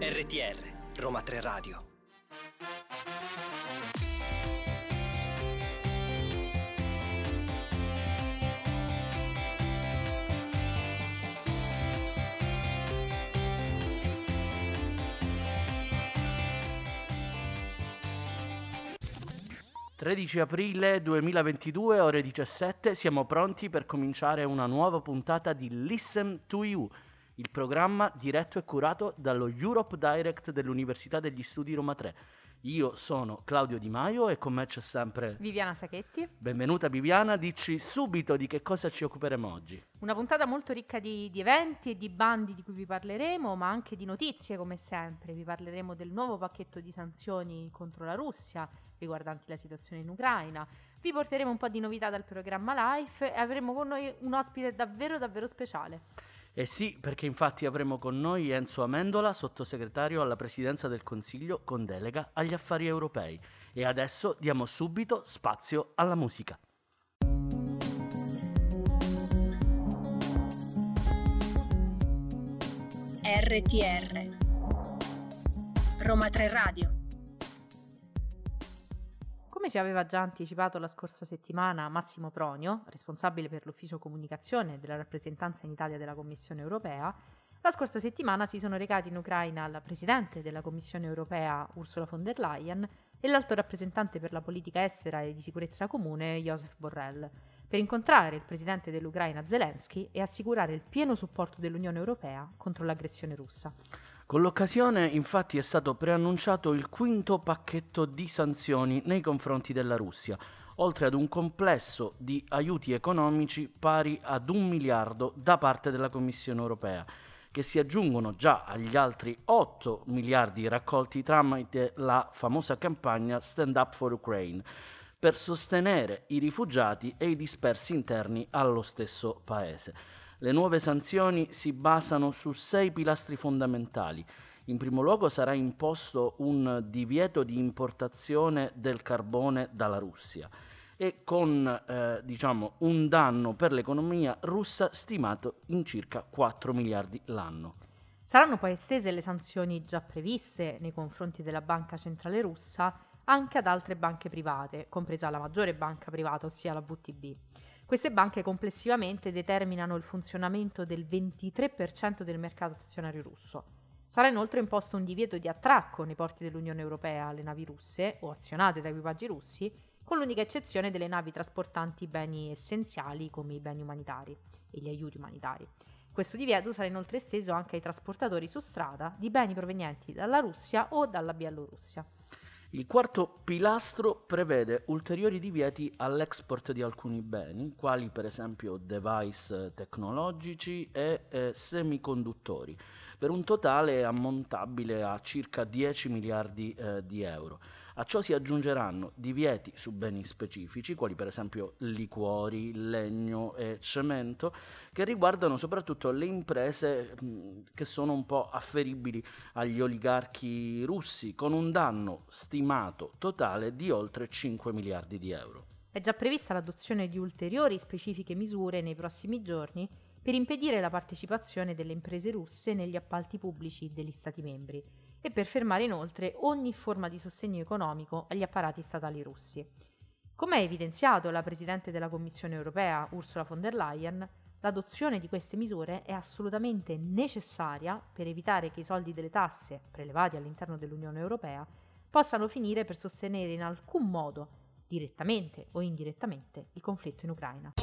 RTR Roma 3 Radio. 13 aprile 2022, ore 17, siamo pronti per cominciare una nuova puntata di Listen to You, il programma diretto e curato dallo Europe Direct dell'Università degli Studi Roma 3. Io sono Claudio Di Maio e con me c'è sempre Viviana Sachetti. Benvenuta Viviana, dici subito di che cosa ci occuperemo oggi. Una puntata molto ricca di, di, eventi e di bandi di cui vi parleremo, ma anche di notizie come sempre. Vi parleremo del nuovo pacchetto di sanzioni contro la Russia, riguardanti la situazione in Ucraina. Vi porteremo un po' di novità dal programma Life e avremo con noi un ospite davvero davvero speciale. Eh sì, perché infatti avremo con noi Enzo Amendola, sottosegretario alla Presidenza del Consiglio con delega agli affari europei. E adesso diamo subito spazio alla musica. RTR Roma 3 Radio come ci aveva già anticipato la scorsa settimana Massimo Pronio, responsabile per l'ufficio comunicazione della rappresentanza in Italia della Commissione europea, la scorsa settimana si sono recati in Ucraina la Presidente della Commissione europea Ursula von der Leyen e l'alto rappresentante per la politica estera e di sicurezza comune Joseph Borrell, per incontrare il Presidente dell'Ucraina Zelensky e assicurare il pieno supporto dell'Unione europea contro l'aggressione russa. Con l'occasione infatti è stato preannunciato il quinto pacchetto di sanzioni nei confronti della Russia, oltre ad un complesso di aiuti economici pari ad un miliardo da parte della Commissione europea, che si aggiungono già agli altri 8 miliardi raccolti tramite la famosa campagna Stand Up for Ukraine per sostenere i rifugiati e i dispersi interni allo stesso paese. Le nuove sanzioni si basano su sei pilastri fondamentali. In primo luogo sarà imposto un divieto di importazione del carbone dalla Russia e con eh, diciamo, un danno per l'economia russa stimato in circa 4 miliardi l'anno. Saranno poi estese le sanzioni già previste nei confronti della Banca Centrale Russa anche ad altre banche private, compresa la maggiore banca privata, ossia la VTB. Queste banche complessivamente determinano il funzionamento del 23% del mercato azionario russo. Sarà inoltre imposto un divieto di attracco nei porti dell'Unione Europea alle navi russe o azionate da equipaggi russi, con l'unica eccezione delle navi trasportanti beni essenziali come i beni umanitari e gli aiuti umanitari. Questo divieto sarà inoltre esteso anche ai trasportatori su strada di beni provenienti dalla Russia o dalla Bielorussia. Il quarto pilastro prevede ulteriori divieti all'export di alcuni beni, quali per esempio device tecnologici e eh, semiconduttori, per un totale ammontabile a circa 10 miliardi eh, di euro. A ciò si aggiungeranno divieti su beni specifici, quali per esempio liquori, legno e cemento, che riguardano soprattutto le imprese mh, che sono un po' afferibili agli oligarchi russi, con un danno stimato totale di oltre 5 miliardi di euro. È già prevista l'adozione di ulteriori specifiche misure nei prossimi giorni per impedire la partecipazione delle imprese russe negli appalti pubblici degli Stati membri e per fermare inoltre ogni forma di sostegno economico agli apparati statali russi. Come ha evidenziato la Presidente della Commissione europea Ursula von der Leyen, l'adozione di queste misure è assolutamente necessaria per evitare che i soldi delle tasse prelevati all'interno dell'Unione europea possano finire per sostenere in alcun modo, direttamente o indirettamente, il conflitto in Ucraina.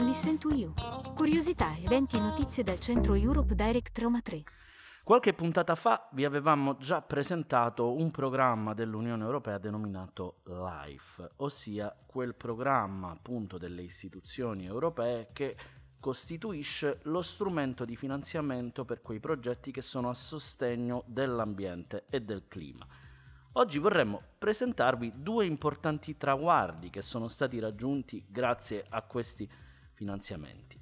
Listen to You. Curiosità, eventi e notizie dal centro Europe Direct Roma 3. Qualche puntata fa vi avevamo già presentato un programma dell'Unione Europea denominato LIFE, ossia quel programma appunto delle istituzioni europee che costituisce lo strumento di finanziamento per quei progetti che sono a sostegno dell'ambiente e del clima. Oggi vorremmo presentarvi due importanti traguardi che sono stati raggiunti grazie a questi progetti finanziamenti.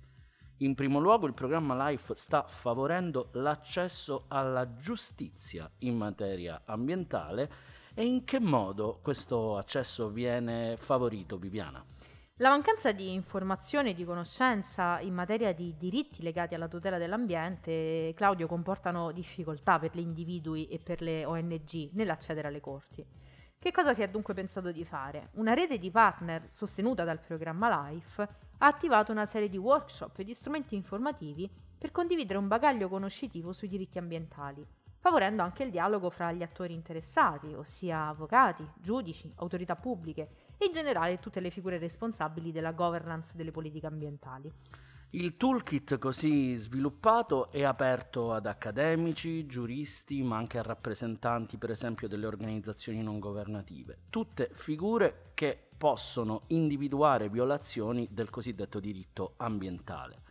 In primo luogo il programma LIFE sta favorendo l'accesso alla giustizia in materia ambientale e in che modo questo accesso viene favorito, Viviana? La mancanza di informazione e di conoscenza in materia di diritti legati alla tutela dell'ambiente, Claudio, comportano difficoltà per gli individui e per le ONG nell'accedere alle corti. Che cosa si è dunque pensato di fare? Una rete di partner sostenuta dal programma LIFE ha attivato una serie di workshop e di strumenti informativi per condividere un bagaglio conoscitivo sui diritti ambientali, favorendo anche il dialogo fra gli attori interessati, ossia avvocati, giudici, autorità pubbliche e in generale tutte le figure responsabili della governance delle politiche ambientali. Il toolkit così sviluppato è aperto ad accademici, giuristi, ma anche a rappresentanti, per esempio, delle organizzazioni non governative, tutte figure che possono individuare violazioni del cosiddetto diritto ambientale.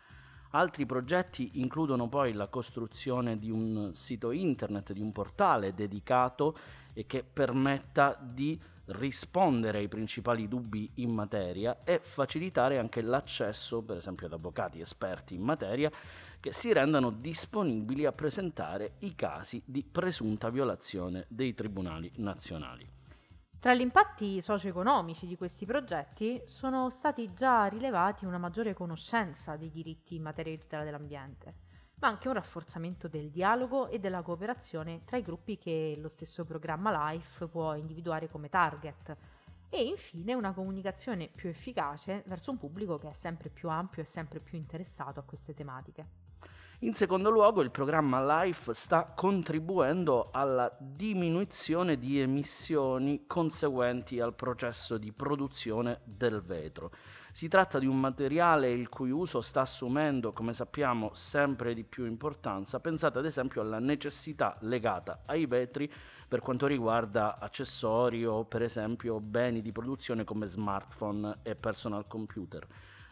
Altri progetti includono poi la costruzione di un sito internet, di un portale dedicato e che permetta di rispondere ai principali dubbi in materia e facilitare anche l'accesso, per esempio, ad avvocati esperti in materia che si rendano disponibili a presentare i casi di presunta violazione dei tribunali nazionali. Tra gli impatti socio-economici di questi progetti sono stati già rilevati una maggiore conoscenza dei diritti in materia di tutela dell'ambiente ma anche un rafforzamento del dialogo e della cooperazione tra i gruppi che lo stesso programma LIFE può individuare come target e infine una comunicazione più efficace verso un pubblico che è sempre più ampio e sempre più interessato a queste tematiche. In secondo luogo, il programma LIFE sta contribuendo alla diminuzione di emissioni conseguenti al processo di produzione del vetro. Si tratta di un materiale il cui uso sta assumendo, come sappiamo, sempre di più importanza. Pensate ad esempio alla necessità legata ai vetri per quanto riguarda accessori o per esempio beni di produzione come smartphone e personal computer,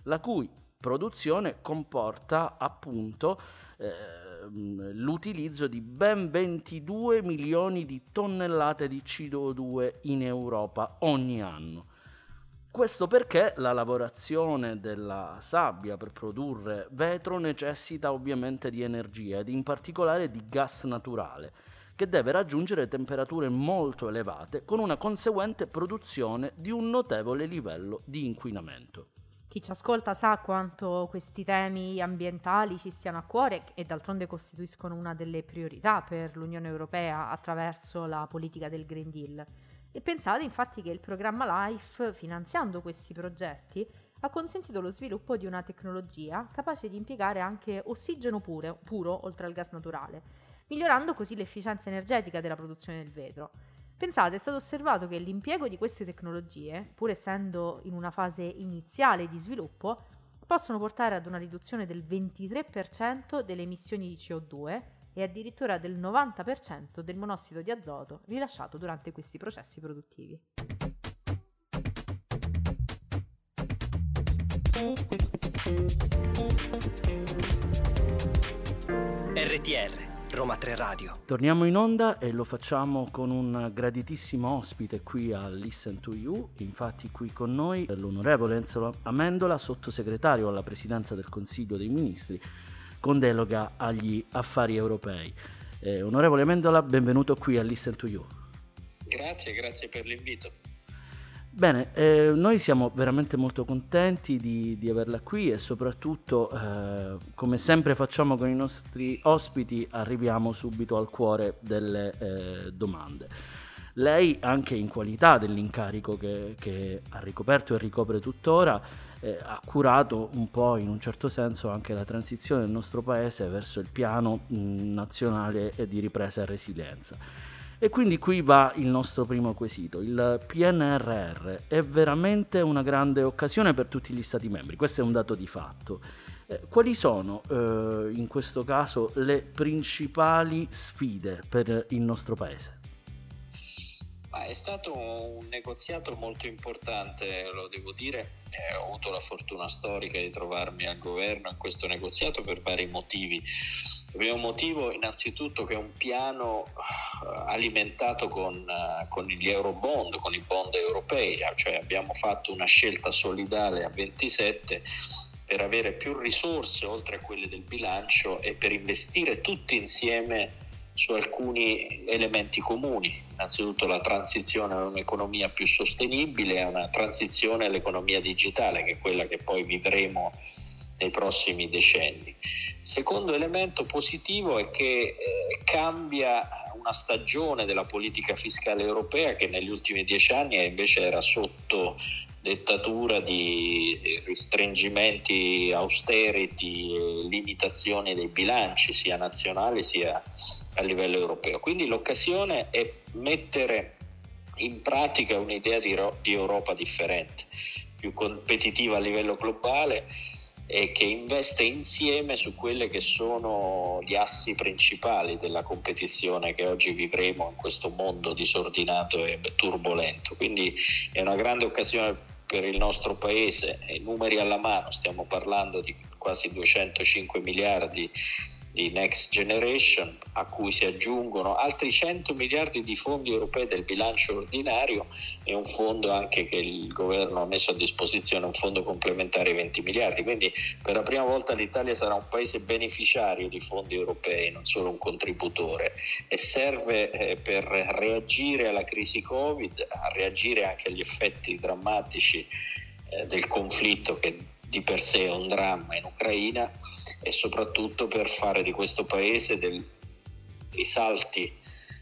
la cui produzione comporta appunto eh, l'utilizzo di ben 22 milioni di tonnellate di CO2 in Europa ogni anno. Questo perché la lavorazione della sabbia per produrre vetro necessita ovviamente di energia ed in particolare di gas naturale, che deve raggiungere temperature molto elevate con una conseguente produzione di un notevole livello di inquinamento. Chi ci ascolta sa quanto questi temi ambientali ci stiano a cuore e d'altronde costituiscono una delle priorità per l'Unione Europea attraverso la politica del Green Deal. E pensate infatti che il programma LIFE, finanziando questi progetti, ha consentito lo sviluppo di una tecnologia capace di impiegare anche ossigeno pure, puro oltre al gas naturale, migliorando così l'efficienza energetica della produzione del vetro. Pensate, è stato osservato che l'impiego di queste tecnologie, pur essendo in una fase iniziale di sviluppo, possono portare ad una riduzione del 23% delle emissioni di CO2 e addirittura del 90% del monossido di azoto rilasciato durante questi processi produttivi. RTR Roma 3 Radio. Torniamo in onda e lo facciamo con un graditissimo ospite qui a Listen to You, infatti qui con noi l'onorevole Enzo Amendola, sottosegretario alla Presidenza del Consiglio dei Ministri con delega agli affari europei. Eh, onorevole Amendola, benvenuto qui a Listen to You. Grazie, grazie per l'invito. Bene, eh, noi siamo veramente molto contenti di, di averla qui e soprattutto, eh, come sempre facciamo con i nostri ospiti, arriviamo subito al cuore delle eh, domande. Lei, anche in qualità dell'incarico che, che ha ricoperto e ricopre tuttora, eh, ha curato un po' in un certo senso anche la transizione del nostro paese verso il piano mh, nazionale di ripresa e resilienza. E quindi qui va il nostro primo quesito. Il PNRR è veramente una grande occasione per tutti gli Stati membri, questo è un dato di fatto. Eh, quali sono eh, in questo caso le principali sfide per il nostro Paese? Ma è stato un negoziato molto importante, lo devo dire. Eh, ho avuto la fortuna storica di trovarmi al governo in questo negoziato per vari motivi. Il primo motivo innanzitutto che è un piano eh, alimentato con, uh, con gli eurobond, con i bond europei, cioè abbiamo fatto una scelta solidale a 27 per avere più risorse oltre a quelle del bilancio e per investire tutti insieme su alcuni elementi comuni, innanzitutto la transizione a un'economia più sostenibile, a una transizione all'economia digitale, che è quella che poi vivremo nei prossimi decenni. Secondo elemento positivo è che eh, cambia una stagione della politica fiscale europea che negli ultimi dieci anni invece era sotto dettatura di ristringimenti, austerity, limitazioni dei bilanci sia nazionali sia a livello europeo. Quindi l'occasione è mettere in pratica un'idea di, Europa differente, più competitiva a livello globale e che investe insieme su quelli che sono gli assi principali della competizione che oggi vivremo in questo mondo disordinato e turbolento. Quindi è una grande occasione per il nostro paese, numeri alla mano, stiamo parlando di quasi 205 miliardi di Next Generation, a cui si aggiungono altri 100 miliardi di fondi europei del bilancio ordinario e un fondo anche che il governo ha messo a disposizione, un fondo complementare di 20 miliardi. Quindi per la prima volta l'Italia sarà un paese beneficiario di fondi europei, non solo un contributore, e serve eh, per reagire alla crisi Covid, a reagire anche agli effetti drammatici eh, del conflitto che di per sé è un dramma in Ucraina e soprattutto per fare di questo paese dei risalti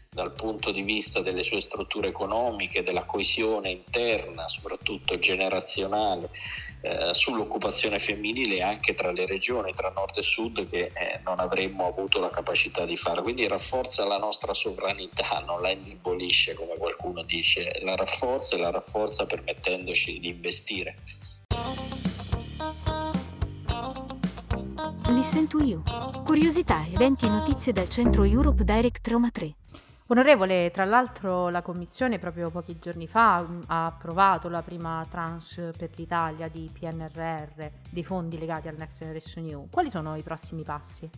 dal punto di vista delle sue strutture economiche, della coesione interna, soprattutto generazionale, eh, sull'occupazione femminile anche tra le regioni, tra nord e sud, che eh, non avremmo avuto la capacità di fare. Quindi rafforza la nostra sovranità, non la indebolisce come qualcuno dice, la rafforza e la rafforza permettendoci di investire. Listen to You. Curiosità, eventi e notizie dal centro Europe Direct Roma 3. Onorevole, tra l'altro la Commissione proprio pochi giorni fa mm, ha approvato la prima tranche per l'Italia di PNRR, dei fondi legati al Next Generation EU. Quali sono i prossimi passi?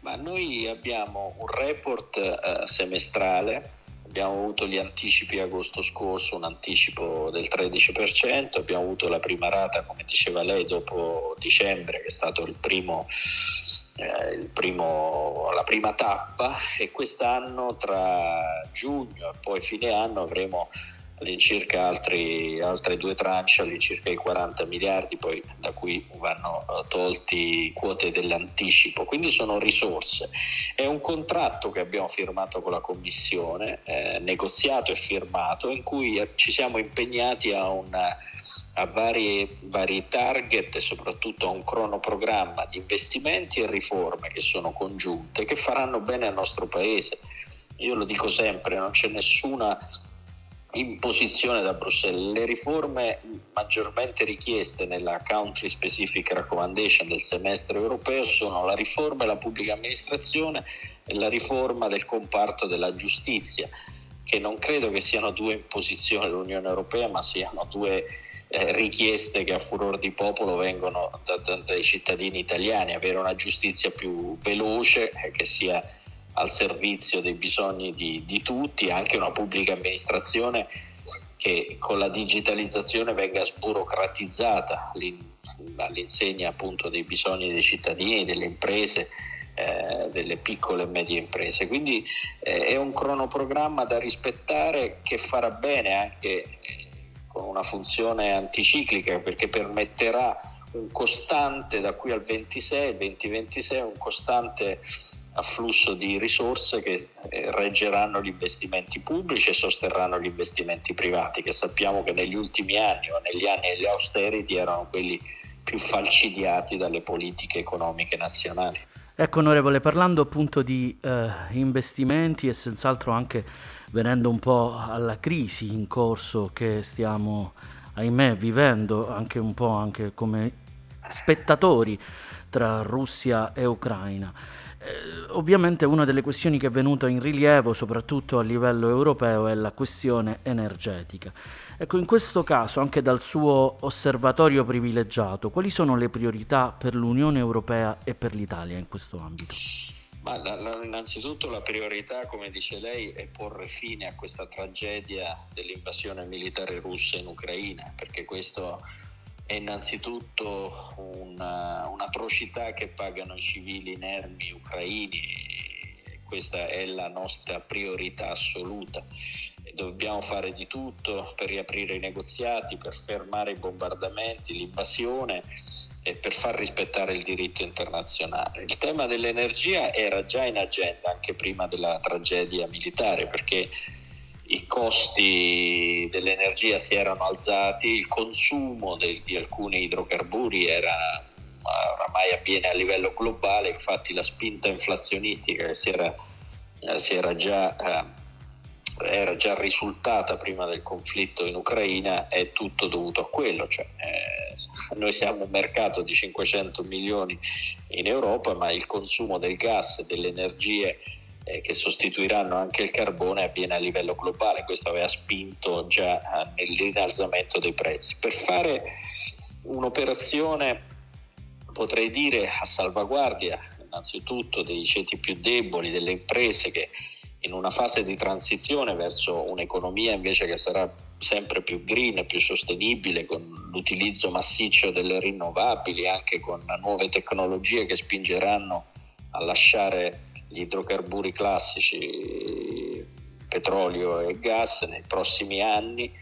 Ma noi abbiamo un report eh, semestrale abbiamo avuto gli anticipi agosto scorso, un anticipo del 13%, abbiamo avuto la prima rata, come diceva lei, dopo dicembre, che è stato il primo, eh, primo, la prima tappa e quest'anno tra giugno e poi fine anno avremo all'incirca altri, altre due tranche all'incirca i 40 miliardi poi da cui vanno uh, tolti quote dell'anticipo. Quindi sono risorse. È un contratto che abbiamo firmato con la commissione eh, negoziato e firmato in cui ci siamo impegnati a, una, a vari, vari target e soprattutto a un cronoprogramma di investimenti e riforme che sono congiunte che faranno bene al nostro paese. Io lo dico sempre non c'è nessuna imposizione da Bruxelles. Le riforme maggiormente richieste nella Country Specific Recommendation del semestre europeo sono la riforma della pubblica amministrazione e la riforma del comparto della giustizia, che non credo che siano due imposizioni dell'Unione Europea, ma siano due eh, richieste che a furor di popolo vengono da, da, dai cittadini italiani, avere una giustizia più veloce, eh, che sia al servizio dei bisogni di, di tutti, anche una pubblica amministrazione che con la digitalizzazione venga sburocratizzata all'insegna appunto dei bisogni dei cittadini, delle imprese, eh, delle piccole e medie imprese. Quindi eh, è un cronoprogramma da rispettare che farà bene anche eh, con una funzione anticiclica perché permetterà un costante da qui al 26, 2026, un costante afflusso di risorse che eh, reggeranno gli investimenti pubblici e sosterranno gli investimenti privati, che sappiamo che negli ultimi anni o negli anni degli austerity erano quelli più falcidiati dalle politiche economiche nazionali. Ecco onorevole, parlando appunto di eh, investimenti e senz'altro anche venendo un po' alla crisi in corso che stiamo, ahimè, vivendo anche un po' anche come spettatori tra Russia e Ucraina. Eh, ovviamente una delle questioni che è venuta in rilievo, soprattutto a livello europeo, è la questione energetica. Ecco, in questo caso, anche dal suo osservatorio privilegiato, quali sono le priorità per l'Unione Europea e per l'Italia in questo ambito? Ma la, la, innanzitutto la priorità, come dice lei, è porre fine a questa tragedia dell'invasione militare russa in Ucraina, perché questo è innanzitutto una, un'atrocità che pagano i civili inermi ucraini questa è la nostra priorità assoluta. Dobbiamo fare di tutto per riaprire i negoziati, per fermare i bombardamenti, l'invasione e per far rispettare il diritto internazionale. Il tema dell'energia era già in agenda anche prima della tragedia militare perché i costi dell'energia si erano alzati, il consumo de, di alcuni idrocarburi era oramai avviene a livello globale, infatti la spinta inflazionistica che si era, eh, si era già... Eh, era già risultata prima del conflitto in Ucraina è tutto dovuto a quello. Cioè, eh, noi siamo un mercato di 500 milioni in Europa, ma il consumo del gas e delle energie eh, che sostituiranno anche il carbone avviene a livello globale. Questo aveva spinto già eh, nell'innalzamento dei prezzi. Per fare un'operazione potrei dire a salvaguardia innanzitutto dei ceti più deboli, delle imprese che in una fase di transizione verso un'economia invece che sarà sempre più green, più sostenibile, con l'utilizzo massiccio delle rinnovabili, anche con nuove tecnologie che spingeranno a lasciare gli idrocarburi classici, petrolio e gas nei prossimi anni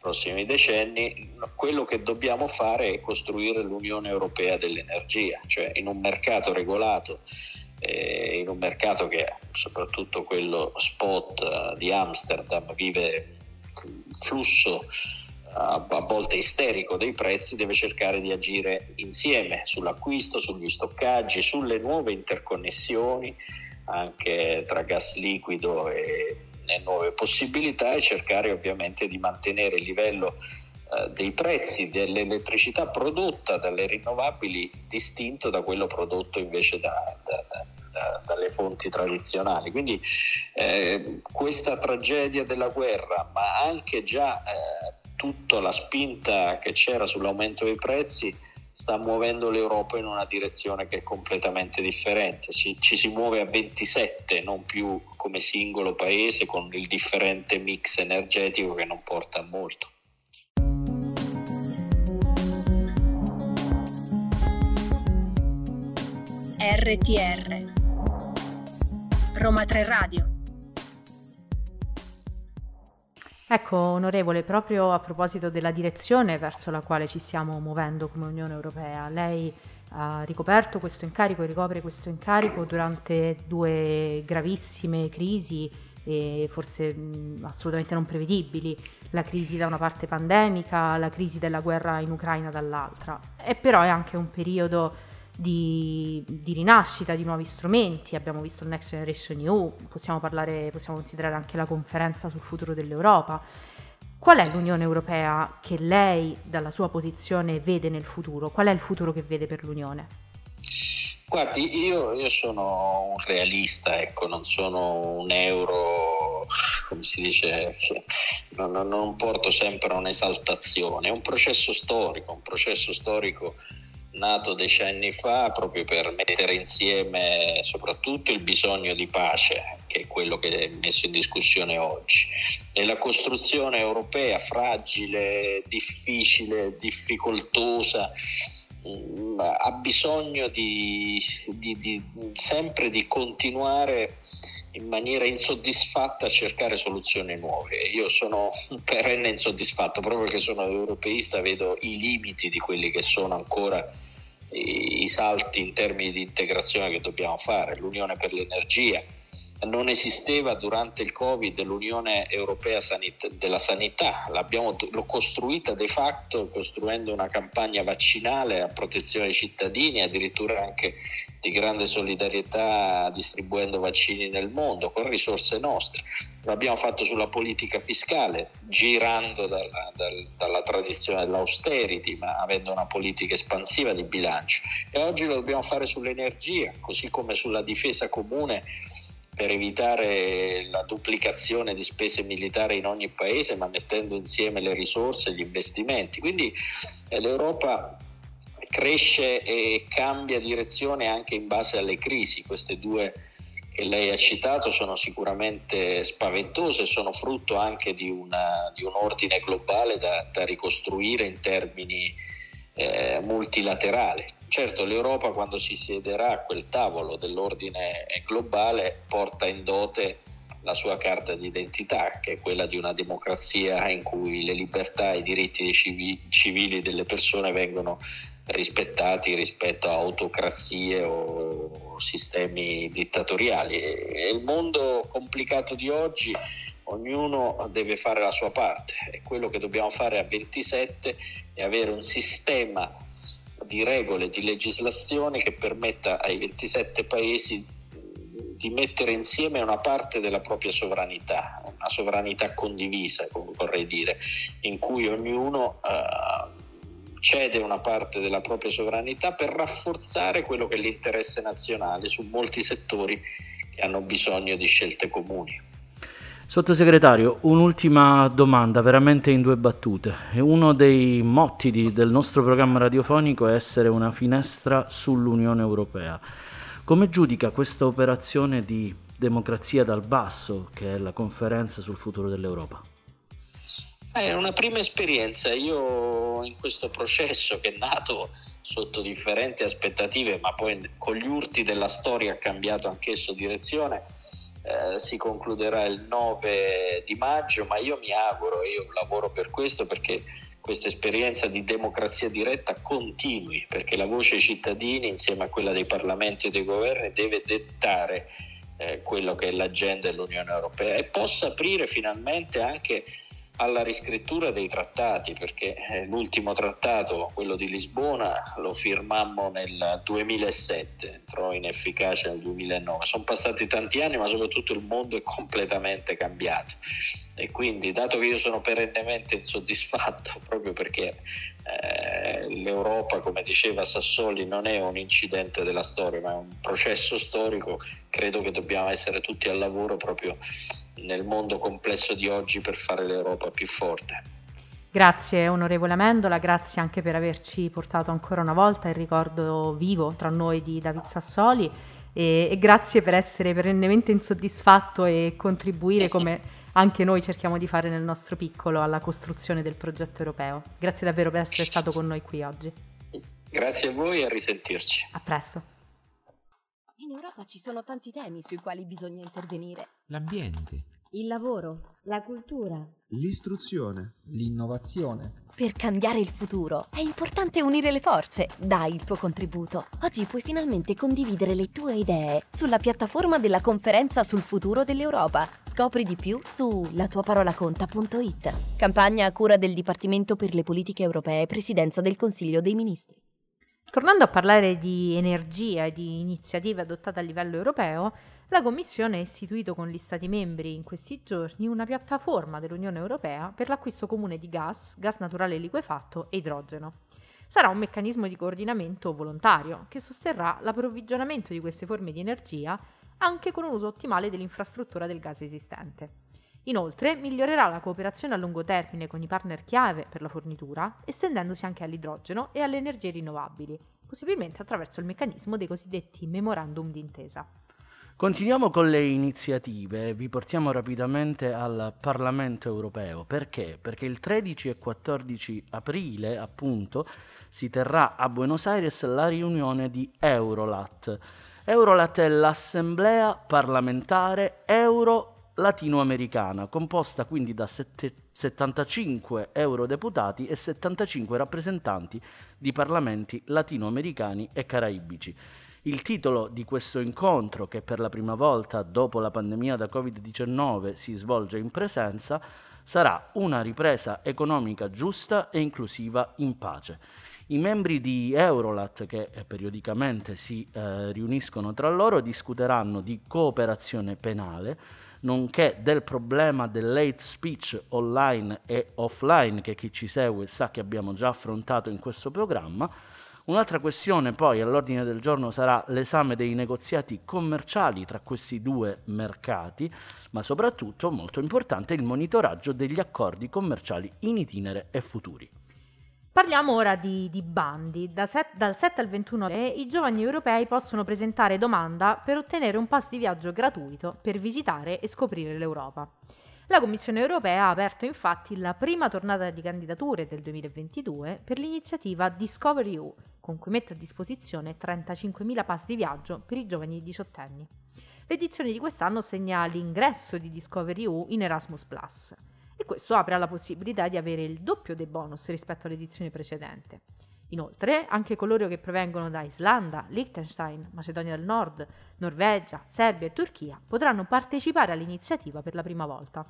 prossimi decenni, quello che dobbiamo fare è costruire l'Unione Europea dell'energia, cioè in un mercato regolato, eh, in un mercato che soprattutto quello spot eh, di Amsterdam vive un flusso a, volte isterico dei prezzi, deve cercare di agire insieme sull'acquisto, sugli stoccaggi, sulle nuove interconnessioni anche tra gas liquido e nuove possibilità e cercare ovviamente di mantenere il livello eh, dei prezzi dell'elettricità prodotta dalle rinnovabili distinto da quello prodotto invece da, da, da, dalle fonti tradizionali. Quindi eh, questa tragedia della guerra, ma anche già eh, tutta la spinta che c'era sull'aumento dei prezzi, sta muovendo l'Europa in una direzione che è completamente differente. Ci, ci, si muove a 27, non più come singolo paese con il differente mix energetico che non porta a molto. RTR Roma 3 Radio Ecco, onorevole, proprio a proposito della direzione verso la quale ci stiamo muovendo come Unione Europea, lei ha ricoperto questo incarico e ricopre questo incarico durante due gravissime crisi e forse mh, assolutamente non prevedibili, la crisi da una parte pandemica, la crisi della guerra in Ucraina dall'altra. E però è anche un periodo di, di, rinascita di nuovi strumenti, abbiamo visto il Next Generation EU, possiamo, parlare, possiamo considerare anche la conferenza sul futuro dell'Europa. Qual è l'Unione Europea che lei dalla sua posizione vede nel futuro? Qual è il futuro che vede per l'Unione? Guardi, io, io sono un realista, ecco, non sono un euro, come si dice, non, non porto sempre un'esaltazione, è un processo storico, un processo storico nato decenni fa proprio per mettere insieme soprattutto il bisogno di pace, che è quello che è messo in discussione oggi, e la costruzione europea fragile, difficile, difficoltosa, mm, ha bisogno di, di, di, sempre di continuare in maniera insoddisfatta a cercare soluzioni nuove. Io sono perenne insoddisfatto, proprio perché sono europeista, vedo i limiti di quelli che sono ancora i salti in termini di integrazione che dobbiamo fare, l'Unione per l'energia, non esisteva durante il Covid l'Unione Europea sanit- della Sanità, l'abbiamo l'ho costruita de facto costruendo una campagna vaccinale a protezione dei cittadini, addirittura anche di grande solidarietà distribuendo vaccini nel mondo con risorse nostre. L'abbiamo fatto sulla politica fiscale, girando dalla, dal, dalla tradizione dell'austerity, ma avendo una politica espansiva di bilancio. E oggi lo dobbiamo fare sull'energia, così come sulla difesa comune per evitare la duplicazione di spese militari in ogni paese, ma mettendo insieme le risorse e gli investimenti. Quindi eh, l'Europa cresce e cambia direzione anche in base alle crisi. Queste due che lei ha citato sono sicuramente spaventose, sono frutto anche di, una, di un ordine globale da, da ricostruire in termini eh, multilaterali. Certo, l'Europa quando si siederà a quel tavolo dell'ordine globale porta in dote la sua carta d'identità, che è quella di una democrazia in cui le libertà e i diritti civili delle persone vengono rispettati rispetto a autocrazie o sistemi dittatoriali. E il mondo complicato di oggi ognuno deve fare la sua parte e quello che dobbiamo fare a 27 è avere un sistema di regole, di legislazione che permetta ai 27 paesi di mettere insieme una parte della propria sovranità, una sovranità condivisa, vorrei dire, in cui ognuno uh, cede una parte della propria sovranità per rafforzare quello che è l'interesse nazionale su molti settori che hanno bisogno di scelte comuni. Sottosegretario, un'ultima domanda, veramente in due battute. Uno dei motti di, del nostro programma radiofonico è essere una finestra sull'Unione Europea. Come giudica questa operazione di democrazia dal basso, che è la conferenza sul futuro dell'Europa? È una prima esperienza. Io in questo processo che è nato sotto differenti aspettative, ma poi con gli urti della storia ha cambiato anch'esso direzione, eh, si concluderà il 9 di maggio, ma io mi auguro, io lavoro per questo perché questa esperienza di democrazia diretta continui, perché la voce dei cittadini insieme a quella dei parlamenti e dei governi deve dettare eh, quello che è l'agenda dell'Unione Europea e possa aprire finalmente anche alla riscrittura dei trattati, perché eh, l'ultimo trattato, quello di Lisbona, lo firmammo nel 2007, entrò in efficacia nel 2009. Sono passati tanti anni, ma soprattutto il mondo è completamente cambiato e quindi dato che io sono perennemente insoddisfatto proprio perché eh, l'Europa come diceva Sassoli non è un incidente della storia ma è un processo storico. Credo che dobbiamo essere tutti al lavoro proprio nel mondo complesso di oggi per fare l'Europa più forte. Grazie onorevole Amendola, grazie anche per averci portato ancora una volta il ricordo vivo tra noi di David Sassoli. E, e grazie per essere perennemente insoddisfatto e contribuire sì, come sì anche noi cerchiamo di fare nel nostro piccolo alla costruzione del progetto europeo. Grazie davvero per essere stato con noi qui oggi. Grazie a voi e a risentirci. A presto. In Europa ci sono tanti temi sui quali bisogna intervenire. L'ambiente. Il lavoro. La cultura. L'istruzione. L'innovazione. Per cambiare il futuro è importante unire le forze. Dai il tuo contributo. Oggi puoi finalmente condividere le tue idee sulla piattaforma della conferenza sul futuro dell'Europa. Scopri di più su latuaparolaconta.it. Campagna a cura del Dipartimento per le politiche europee, Presidenza del Consiglio dei Ministri. Tornando a parlare di energia e di iniziative adottate a livello europeo, la Commissione ha istituito con gli Stati membri in questi giorni una piattaforma dell'Unione Europea per l'acquisto comune di gas, gas naturale liquefatto e idrogeno. Sarà un meccanismo di coordinamento volontario che sosterrà l'approvvigionamento di queste forme di energia anche con un uso ottimale dell'infrastruttura del gas esistente. Inoltre migliorerà la cooperazione a lungo termine con i partner chiave per la fornitura, estendendosi anche all'idrogeno e alle energie rinnovabili, possibilmente attraverso il meccanismo dei cosiddetti memorandum d'intesa. Continuiamo con le iniziative, vi portiamo rapidamente al Parlamento europeo. Perché? Perché il 13 e 14 aprile, appunto, si terrà a Buenos Aires la riunione di Eurolat. Eurolat è l'assemblea parlamentare euro latinoamericana, composta quindi da 75 eurodeputati e 75 rappresentanti di parlamenti latinoamericani e caraibici. Il titolo di questo incontro, che per la prima volta dopo la pandemia da Covid-19 si svolge in presenza, sarà una ripresa economica giusta e inclusiva in pace. I membri di Eurolat, che eh, periodicamente si eh, riuniscono tra loro, discuteranno di cooperazione penale, nonché del problema dell'hate speech online e offline che chi ci segue sa che abbiamo già affrontato in questo programma. Un'altra questione poi all'ordine del giorno sarà l'esame dei negoziati commerciali tra questi due mercati, ma soprattutto, molto importante, il monitoraggio degli accordi commerciali in itinere e futuri. Parliamo ora di, di bandi. Da set, dal 7 al 21 i giovani europei possono presentare domanda per ottenere un pass di viaggio gratuito per visitare e scoprire l'Europa. La Commissione europea ha aperto infatti la prima tornata di candidature del 2022 per l'iniziativa Discover EU, con cui mette a disposizione 35.000 pass di viaggio per i giovani diciottenni. L'edizione di quest'anno segna l'ingresso di Discovery U in Erasmus ⁇ questo apre alla possibilità di avere il doppio dei bonus rispetto all'edizione precedente. Inoltre, anche coloro che provengono da Islanda, Liechtenstein, Macedonia del Nord, Norvegia, Serbia e Turchia potranno partecipare all'iniziativa per la prima volta.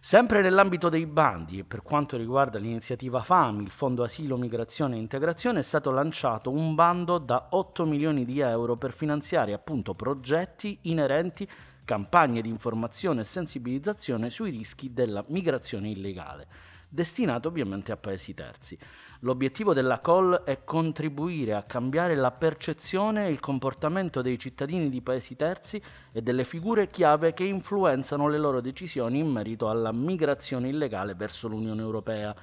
Sempre nell'ambito dei bandi e per quanto riguarda l'iniziativa FAMI, il Fondo Asilo, Migrazione e Integrazione, è stato lanciato un bando da 8 milioni di euro per finanziare appunto progetti inerenti campagne di informazione e sensibilizzazione sui rischi della migrazione illegale destinato ovviamente a paesi terzi. L'obiettivo della call è contribuire a cambiare la percezione e il comportamento dei cittadini di paesi terzi e delle figure chiave che influenzano le loro decisioni in merito alla migrazione illegale verso l'Unione Europea.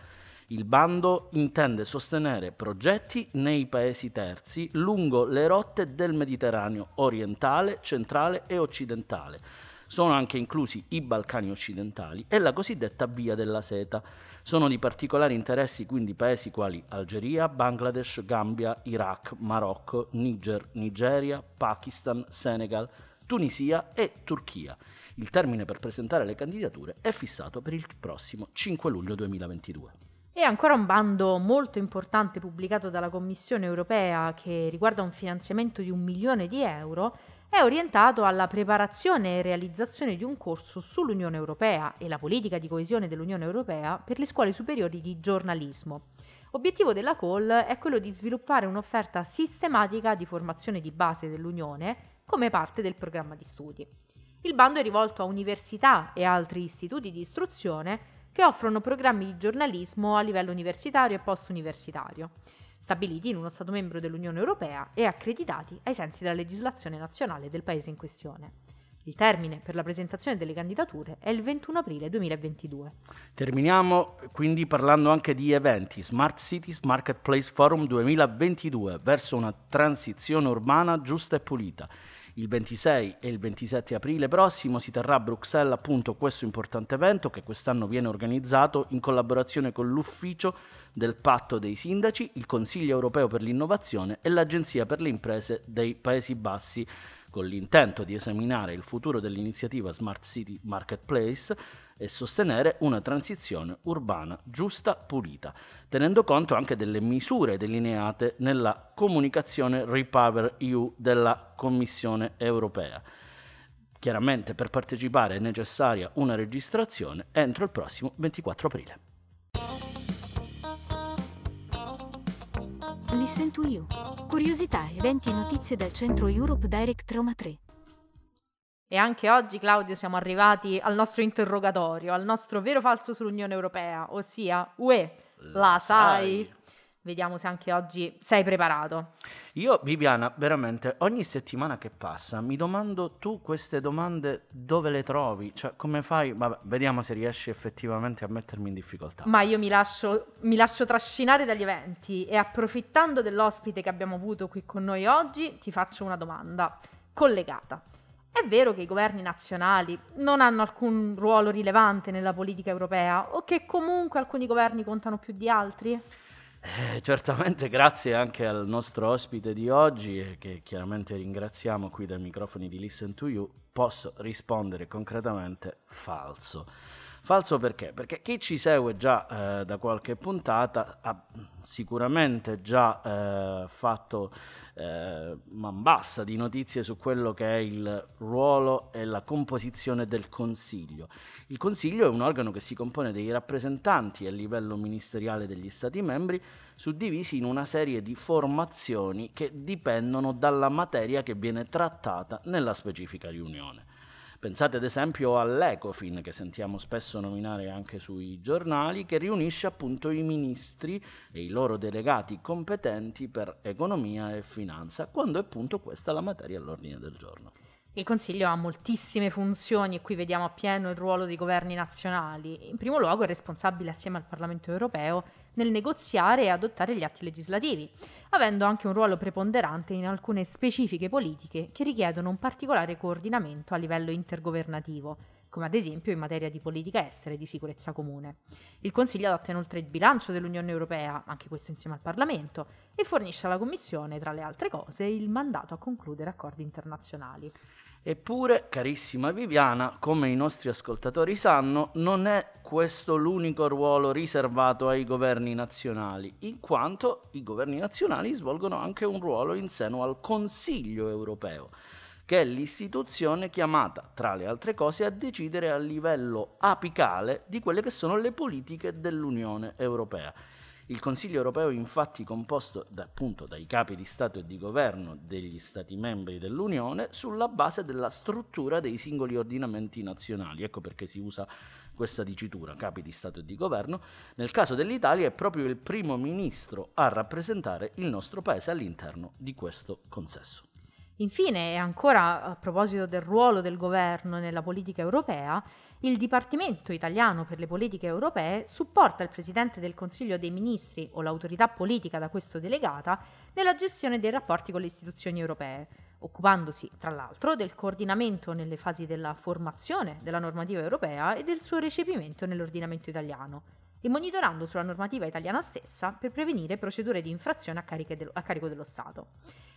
Il bando intende sostenere progetti nei paesi terzi lungo le rotte del Mediterraneo orientale, centrale e occidentale. Sono anche inclusi i Balcani occidentali e la cosiddetta Via della Seta. Sono di particolare interesse quindi paesi quali Algeria, Bangladesh, Gambia, Iraq, Marocco, Niger, Nigeria, Pakistan, Senegal, Tunisia e Turchia. Il termine per presentare le candidature è fissato per il prossimo 5 luglio 2022. E ancora un bando molto importante pubblicato dalla Commissione europea che riguarda un finanziamento di un milione di euro è orientato alla preparazione e realizzazione di un corso sull'Unione Europea e la politica di coesione dell'Unione Europea per le scuole superiori di giornalismo. Obiettivo della call è quello di sviluppare un'offerta sistematica di formazione di base dell'Unione come parte del programma di studi. Il bando è rivolto a università e altri istituti di istruzione che offrono programmi di giornalismo a livello universitario e post-universitario stabiliti in uno Stato membro dell'Unione Europea e accreditati ai sensi della legislazione nazionale del Paese in questione. Il termine per la presentazione delle candidature è il 21 aprile 2022. Terminiamo quindi parlando anche di eventi Smart Cities Marketplace Forum 2022 verso una transizione urbana giusta e pulita. Il 26 e il 27 aprile prossimo si terrà a Bruxelles appunto questo importante evento che quest'anno viene organizzato in collaborazione con l'ufficio del patto dei sindaci, il Consiglio europeo per l'innovazione e l'Agenzia per le imprese dei Paesi Bassi con l'intento di esaminare il futuro dell'iniziativa Smart City Marketplace e sostenere una transizione urbana giusta, pulita, tenendo conto anche delle misure delineate nella comunicazione Repower EU della Commissione europea. Chiaramente per partecipare è necessaria una registrazione entro il prossimo 24 aprile. Listen to You. Curiosità, eventi e notizie dal centro Europe Direct Roma 3. E anche oggi, Claudio, siamo arrivati al nostro interrogatorio, al nostro vero falso sull'Unione Europea, ossia UE, la, la sai? Vediamo se anche oggi sei preparato. Io, Viviana, veramente ogni settimana che passa mi domando tu queste domande dove le trovi? Cioè, come fai? Vabbè, vediamo se riesci effettivamente a mettermi in difficoltà. Ma io mi lascio, mi lascio trascinare dagli eventi e approfittando dell'ospite che abbiamo avuto qui con noi oggi, ti faccio una domanda collegata. È vero che i governi nazionali non hanno alcun ruolo rilevante nella politica europea o che comunque alcuni governi contano più di altri? Eh, certamente grazie anche al nostro ospite di oggi, che chiaramente ringraziamo qui dai microfoni di Listen to You, posso rispondere concretamente falso. Falso perché? Perché chi ci segue già eh, da qualche puntata ha sicuramente già eh, fatto eh, man bassa di notizie su quello che è il ruolo e la composizione del Consiglio. Il Consiglio è un organo che si compone dei rappresentanti a livello ministeriale degli Stati membri, suddivisi in una serie di formazioni che dipendono dalla materia che viene trattata nella specifica riunione. Pensate ad esempio all'Ecofin, che sentiamo spesso nominare anche sui giornali, che riunisce appunto i ministri e i loro delegati competenti per economia e finanza, quando è appunto questa la materia all'ordine del giorno. Il Consiglio ha moltissime funzioni e qui vediamo appieno il ruolo dei governi nazionali. In primo luogo è responsabile assieme al Parlamento europeo nel negoziare e adottare gli atti legislativi, avendo anche un ruolo preponderante in alcune specifiche politiche che richiedono un particolare coordinamento a livello intergovernativo. come ad esempio in materia di politica estera e di sicurezza comune. Il Consiglio adotta inoltre il bilancio dell'Unione Europea, anche questo insieme al Parlamento, e fornisce alla Commissione, tra le altre cose, il mandato a concludere accordi internazionali. Eppure, carissima Viviana, come i nostri ascoltatori sanno, non è questo l'unico ruolo riservato ai governi nazionali, in quanto i governi nazionali svolgono anche un ruolo in seno al Consiglio europeo, che è l'istituzione chiamata, tra le altre cose, a decidere a livello apicale di quelle che sono le politiche dell'Unione europea. Il Consiglio europeo infatti composto da, appunto dai capi di Stato e di governo degli Stati membri dell'Unione sulla base della struttura dei singoli ordinamenti nazionali. Ecco perché si usa questa dicitura, capi di Stato e di governo. Nel caso dell'Italia è proprio il primo ministro a rappresentare il nostro paese all'interno di questo consesso. Infine, e ancora a proposito del ruolo del governo nella politica europea, il Dipartimento italiano per le politiche europee supporta il Presidente del Consiglio dei Ministri o l'autorità politica da questo delegata nella gestione dei rapporti con le istituzioni europee, occupandosi tra l'altro del coordinamento nelle fasi della formazione della normativa europea e del suo recepimento nell'ordinamento italiano e monitorando sulla normativa italiana stessa per prevenire procedure di infrazione a, dello, a, carico dello Stato.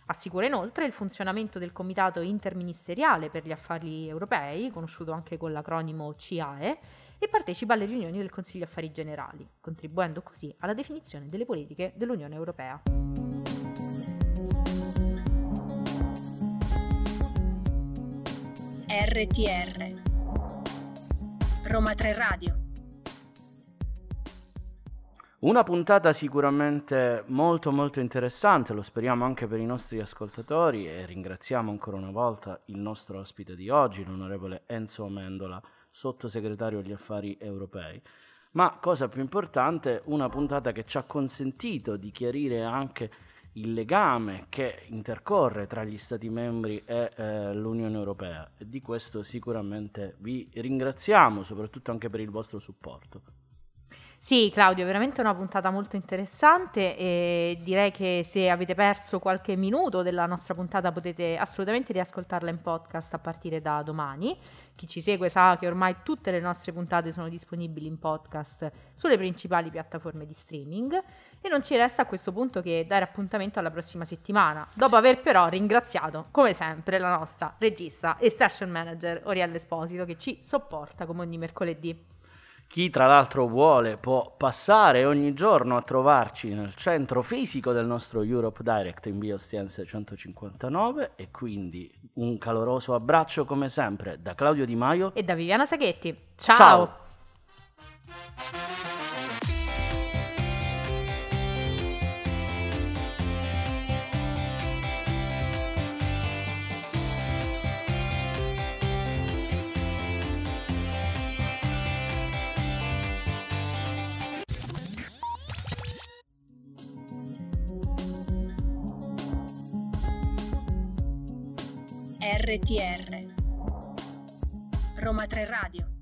Assicura inoltre il funzionamento del Comitato interministeriale per gli affari europei, conosciuto anche con l'acronimo CIAE, e partecipa alle riunioni del Consiglio Affari Generali, contribuendo così alla definizione delle politiche dell'Unione Europea. RTR Roma 3 Radio una puntata sicuramente molto molto interessante, lo speriamo anche per i nostri ascoltatori e ringraziamo ancora una volta il nostro ospite di oggi, l'onorevole Enzo Amendola, sottosegretario agli affari europei. Ma cosa più importante, una puntata che ci ha consentito di chiarire anche il legame che intercorre tra gli Stati membri e eh, l'Unione Europea e di questo sicuramente vi ringraziamo, soprattutto anche per il vostro supporto. Sì, Claudio, veramente una puntata molto interessante e direi che se avete perso qualche minuto della nostra puntata potete assolutamente riascoltarla in podcast a partire da domani. Chi ci segue sa che ormai tutte le nostre puntate sono disponibili in podcast sulle principali piattaforme di streaming e non ci resta a questo punto che dare appuntamento alla prossima settimana, dopo aver però ringraziato come sempre la nostra regista e station manager Orielle Esposito che ci sopporta come ogni mercoledì. Chi tra l'altro vuole può passare ogni giorno a trovarci nel centro fisico del nostro Europe Direct in via Ostiense 159 e quindi un caloroso abbraccio come sempre da Claudio Di Maio e da Viviana Saghetti. Ciao! Ciao. RTR Roma 3 Radio